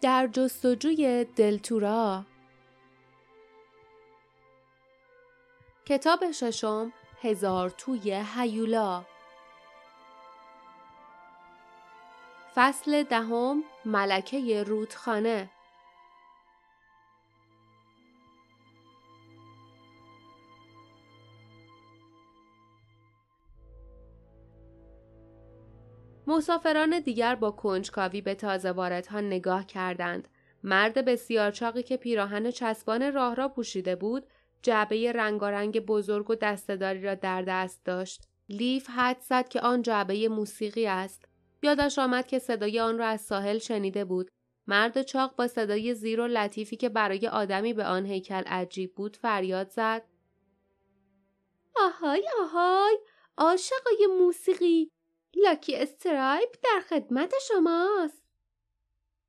در جستجوی دلتورا کتاب ششم هزار توی هیولا. فصل دهم ملکه رودخانه. مسافران دیگر با کنجکاوی به تازه واردها نگاه کردند. مرد بسیار چاقی که پیراهن چسبان راه را پوشیده بود، جعبه رنگارنگ بزرگ و دستهداری را در دست داشت. لیف حد زد که آن جعبه موسیقی است. یادش آمد که صدای آن را از ساحل شنیده بود. مرد چاق با صدای زیر و لطیفی که برای آدمی به آن هیکل عجیب بود فریاد زد. آهای آهای عاشقای موسیقی لاکی استرایپ در خدمت شماست.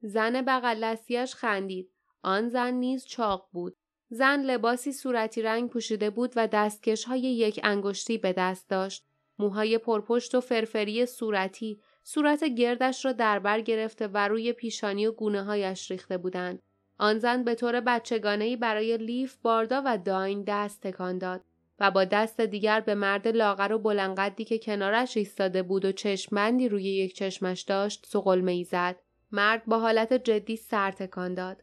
زن بغل خندید. آن زن نیز چاق بود. زن لباسی صورتی رنگ پوشیده بود و دستکش های یک انگشتی به دست داشت. موهای پرپشت و فرفری صورتی صورت گردش را در بر گرفته و روی پیشانی و گونه هایش ریخته بودند. آن زن به طور بچگانهی برای لیف، باردا و داین دست تکان داد. و با دست دیگر به مرد لاغر و بلنقدی که کنارش ایستاده بود و چشمندی روی یک چشمش داشت سقلمه ای زد. مرد با حالت جدی سر تکان داد.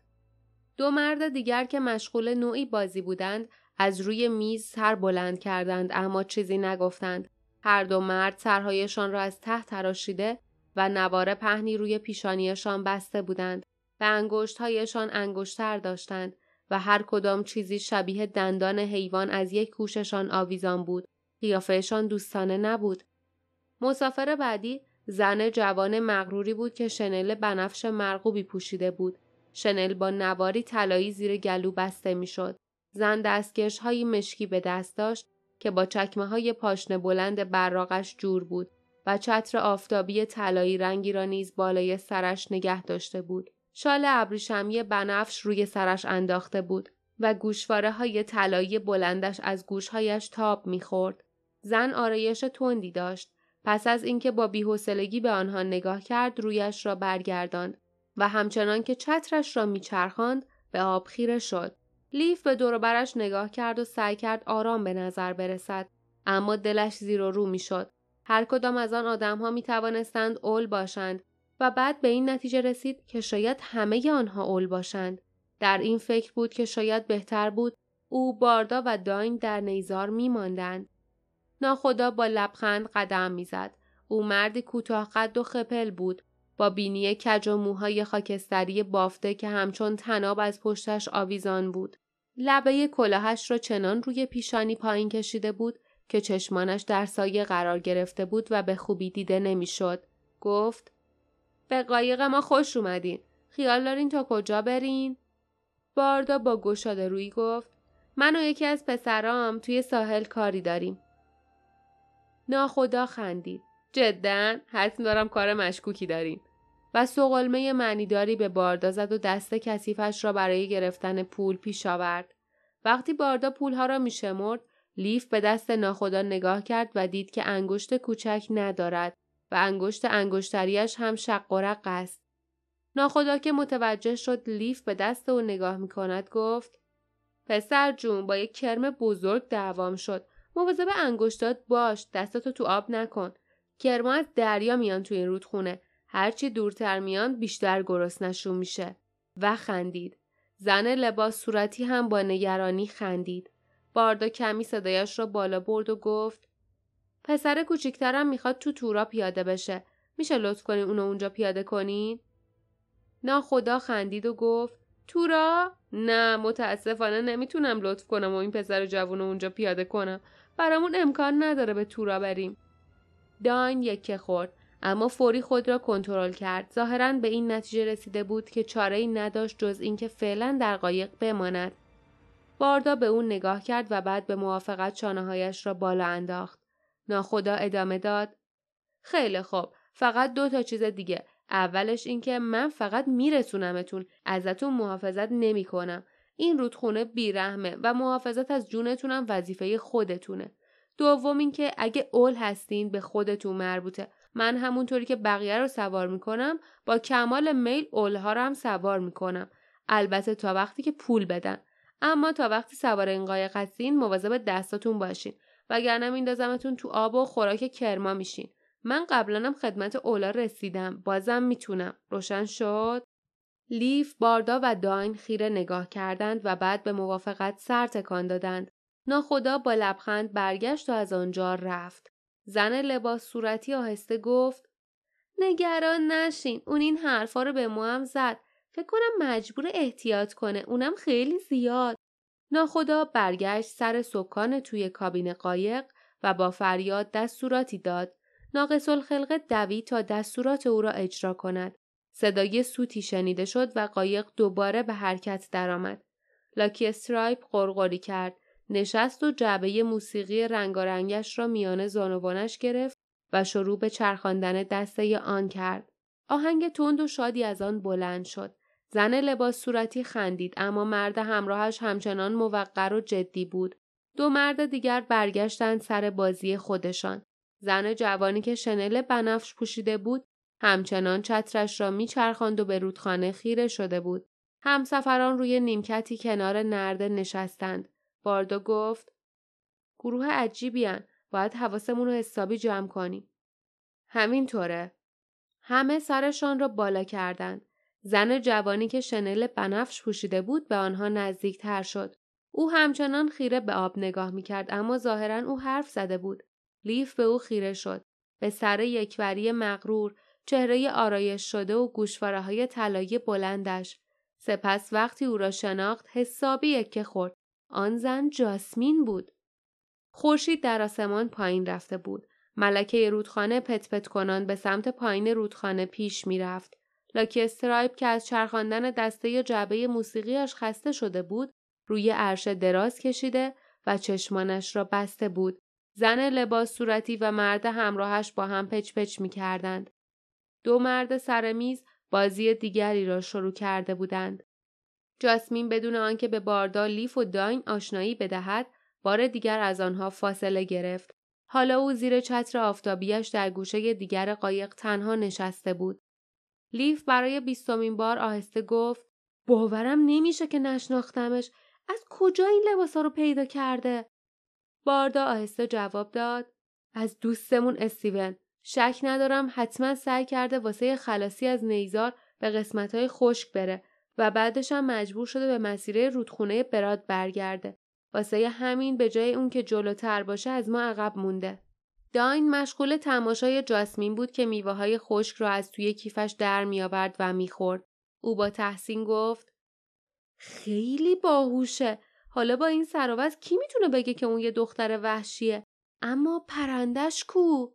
دو مرد دیگر که مشغول نوعی بازی بودند از روی میز سر بلند کردند اما چیزی نگفتند. هر دو مرد سرهایشان را از ته تراشیده و نوار پهنی روی پیشانیشان بسته بودند و انگشتهایشان انگشتر داشتند و هر کدام چیزی شبیه دندان حیوان از یک کوششان آویزان بود. قیافهشان دوستانه نبود. مسافر بعدی زن جوان مغروری بود که شنل بنفش مرغوبی پوشیده بود. شنل با نواری طلایی زیر گلو بسته می‌شد. زن دستکش های مشکی به دست داشت که با چکمه های پاشنه بلند براغش جور بود و چتر آفتابی طلایی رنگی را نیز بالای سرش نگه داشته بود. شال ابریشمی بنفش روی سرش انداخته بود و گوشواره های طلایی بلندش از گوشهایش تاب می‌خورد. زن آرایش تندی داشت. پس از اینکه با بیحوصلگی به آنها نگاه کرد رویش را برگرداند و همچنان که چترش را میچرخاند به آب خیره شد. لیف به دوروبرش نگاه کرد و سعی کرد آرام به نظر برسد اما دلش زیر و رو می‌شد. هر کدام از آن آدمها می توانستند اول باشند و بعد به این نتیجه رسید که شاید همه آنها اول باشند. در این فکر بود که شاید بهتر بود او باردا و داین در نیزار می ماندند. ناخدا با لبخند قدم می‌زد. او مردی کوتاه قد و خپل بود با بینی کج و موهای خاکستری بافته که همچون تناب از پشتش آویزان بود. لبه کلاهش را چنان روی پیشانی پایین کشیده بود که چشمانش در سایه قرار گرفته بود و به خوبی دیده نمی‌شد. گفت به قایق ما خوش اومدین. خیال دارین تا کجا برین؟ باردا با گشاده روی گفت من و یکی از پسرام توی ساحل کاری داریم. ناخدا خندید. جدا حتم دارم کار مشکوکی داریم. و سقلمه معنیداری به باردا زد و دست کثیفش را برای گرفتن پول پیش آورد. وقتی باردا پولها را میشمرد لیف به دست ناخدا نگاه کرد و دید که انگشت کوچک ندارد و انگشت انگشتریش هم شق و رق است. ناخدا که متوجه شد لیف به دست او نگاه می کند گفت پسر جون با یک کرم بزرگ دعوام شد. مواظب انگشتات باش دستاتو تو آب نکن. کرما از دریا میان تو این رودخونه. هرچی دورتر میان بیشتر گرسنشون میشه. و خندید. زن لباس صورتی هم با نگرانی خندید. باردا کمی صدایش را بالا برد و گفت پسر کوچیکترم می‌خواد تو تورا پیاده بشه. میشه لطف کنین اونو اونجا پیاده کنین؟ نا خدا خندید و گفت تورا؟ نه متاسفانه نمی‌تونم لطف کنم و این پسر جوون اونجا پیاده کنم. برامون امکان نداره به تورا بریم. داین یکه خورد اما فوری خود را کنترل کرد. ظاهرا به این نتیجه رسیده بود که چاره ای نداشت جز اینکه فعلا در قایق بماند. باردا به اون نگاه کرد و بعد به موافقت چانههایش را بالا انداخت. ناخدا ادامه داد. خیلی خوب. فقط دو تا چیز دیگه. اولش اینکه من فقط میرسونمتون. ازتون محافظت نمی‌کنم. این رودخونه بیرحمه و محافظت از جونتونم وظیفه خودتونه. دوم اینکه اگه اول هستین به خودتون مربوطه. من همونطوری که بقیه رو سوار می‌کنم با کمال میل اولها رو هم سوار می‌کنم. البته تا وقتی که پول بدن. اما تا وقتی سوار این قایق هستین مواظب دستاتون باشین. وگرنه میندازمتون تو آب و خوراک کرما میشین. من قبلا خدمت اولا رسیدم. بازم می‌تونم. روشن شد؟ لیف باردا و داین خیره نگاه کردند و بعد به موافقت سر تکان دادند. ناخدا با لبخند برگشت و از آنجا رفت. زن لباس صورتی آهسته گفت نگران نشین. اون این حرفا رو به ما هم زد. فکر کنم مجبور احتیاط کنه. اونم خیلی زیاد. ناخدا برگشت سر سکان توی کابین قایق و با فریاد دستوراتی داد. ناقص الخلقه دوید تا دستورات او را اجرا کند. صدای سوتی شنیده شد و قایق دوباره به حرکت درآمد. لاکی استرایپ قرقری کرد. نشست و جعبه موسیقی رنگارنگش را میان زانوانش گرفت و شروع به چرخاندن دسته آن کرد. آهنگ تند و شادی از آن بلند شد. زن لباس صورتی خندید اما مرد همراهش همچنان موقر و جدی بود. دو مرد دیگر برگشتند سر بازی خودشان. زن جوانی که شنل بنفش پوشیده بود همچنان چترش را میچرخاند و به رودخانه خیره شده بود. همسفران روی نیمکتی کنار نرده نشستند. باردو گفت گروه عجیبی هن. باید حواسمون رو حسابی جمع کنیم. همینطوره. همه سرشان را بالا کردند. زن جوانی که شنل بنفش پوشیده بود به آنها نزدیک تر شد. او همچنان خیره به آب نگاه می کرد اما ظاهرا او حرف زده بود. لیف به او خیره شد. به سر یکوری مغرور، چهره آرایش شده و گوشواره های طلایی بلندش. سپس وقتی او را شناخت حسابی که خورد. آن زن جاسمین بود. خورشید در آسمان پایین رفته بود. ملکه رودخانه پت پت کنان به سمت پایین رودخانه پیش می رفت. لاکی استرایپ که از چرخاندن دسته جعبه موسیقیش خسته شده بود روی عرشه دراز کشیده و چشمانش را بسته بود. زن لباس صورتی و مرد همراهش با هم پچ پچ می کردند. دو مرد سر میز بازی دیگری را شروع کرده بودند. جاسمین بدون آنکه به باردا لیف و داین آشنایی بدهد بار دیگر از آنها فاصله گرفت. حالا او زیر چتر آفتابیش در گوشه دیگر قایق تنها نشسته بود. لیف برای بیستمین بار آهسته گفت باورم نمیشه که نشناختمش. از کجا این لباسا رو پیدا کرده؟ باردا آهسته جواب داد از دوستمون استیون. شک ندارم حتما سعی کرده واسه خلاصی از نیزار به قسمتهای خشک بره و بعدش هم مجبور شده به مسیره رودخونه براد برگرده. واسه همین به جای اون که جلوتر باشه از ما عقب مونده. داین مشغول تماشای جاسمین بود که میوه های خشک را از توی کیفش در میآورد و می‌خورد. او با تحسین گفت خیلی باهوشه. حالا با این سراوز کی می‌تونه بگه که اون یه دختر وحشیه؟ اما پرندش کو؟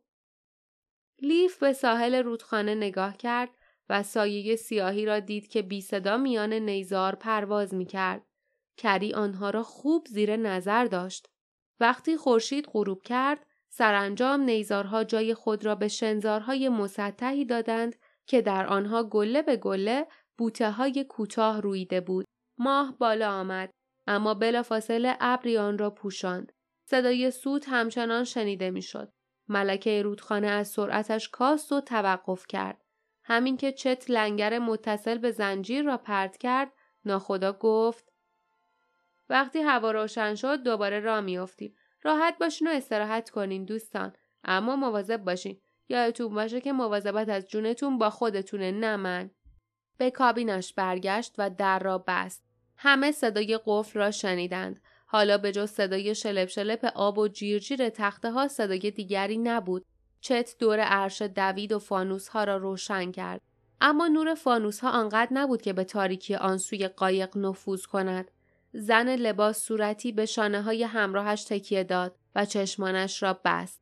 لیف به ساحل رودخانه نگاه کرد و سایه سیاهی را دید که بی صدا میان نیزار پرواز می‌کرد. کری آنها را خوب زیر نظر داشت. وقتی خورشید غروب کرد سرانجام نیزارها جای خود را به شنزارهای مسطحی دادند که در آنها گله به گله بوته های کوتاه رویده بود. ماه بالا آمد اما بلافاصله ابری آن را پوشاند. صدای سوت همچنان شنیده می‌شد. ملکه رودخانه از سرعتش کاست و توقف کرد. همین که چت لنگر متصل به زنجیر را پرت کرد، ناخدا گفت وقتی هوا روشن شد دوباره راه میافتیم. راحت باشین و استراحت کنین دوستان. اما مواظب باشین. یادتون باشه که مواظبت از جونتون با خودتونه نه من. به کابینش برگشت و در را بست. همه صدای قفل را شنیدند. حالا به جز صدای شلپ شلپ آب و جیرجیر تخته ها صدای دیگری نبود. چت دور عرش دوید و فانوس ها را روشن کرد. اما نور فانوس ها آنقدر نبود که به تاریکی آن سوی قایق نفوذ کند. زن لباس صورتی به شانه های همراهش تکیه داد و چشمانش را بست.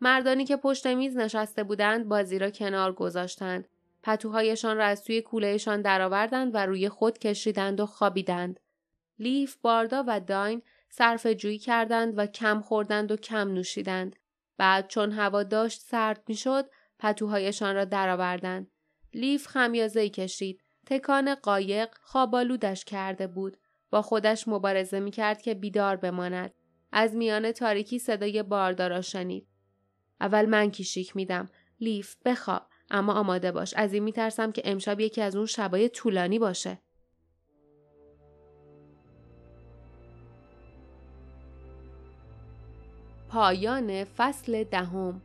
مردانی که پشت میز نشسته بودند بازی را کنار گذاشتند. پتوهایشان را از توی کولهشان درآوردند و روی خود کشیدند و خوابیدند. لیف، باردا و داین صرف جویی کردند و کم خوردند و کم نوشیدند. بعد چون هوا داشت سرد می‌شد، پتوهایشان را درآوردند. لیف خمیازه کشید. تکان قایق خوابالودش کرده بود. با خودش مبارزه می کرد که بیدار بماند. از میان تاریکی صدای باردارا شنید. اول من کیشیک میدم. لیف بخواب اما آماده باش. از این میترسم که امشب یکی از اون شبای طولانی باشه. پایان فصل دهم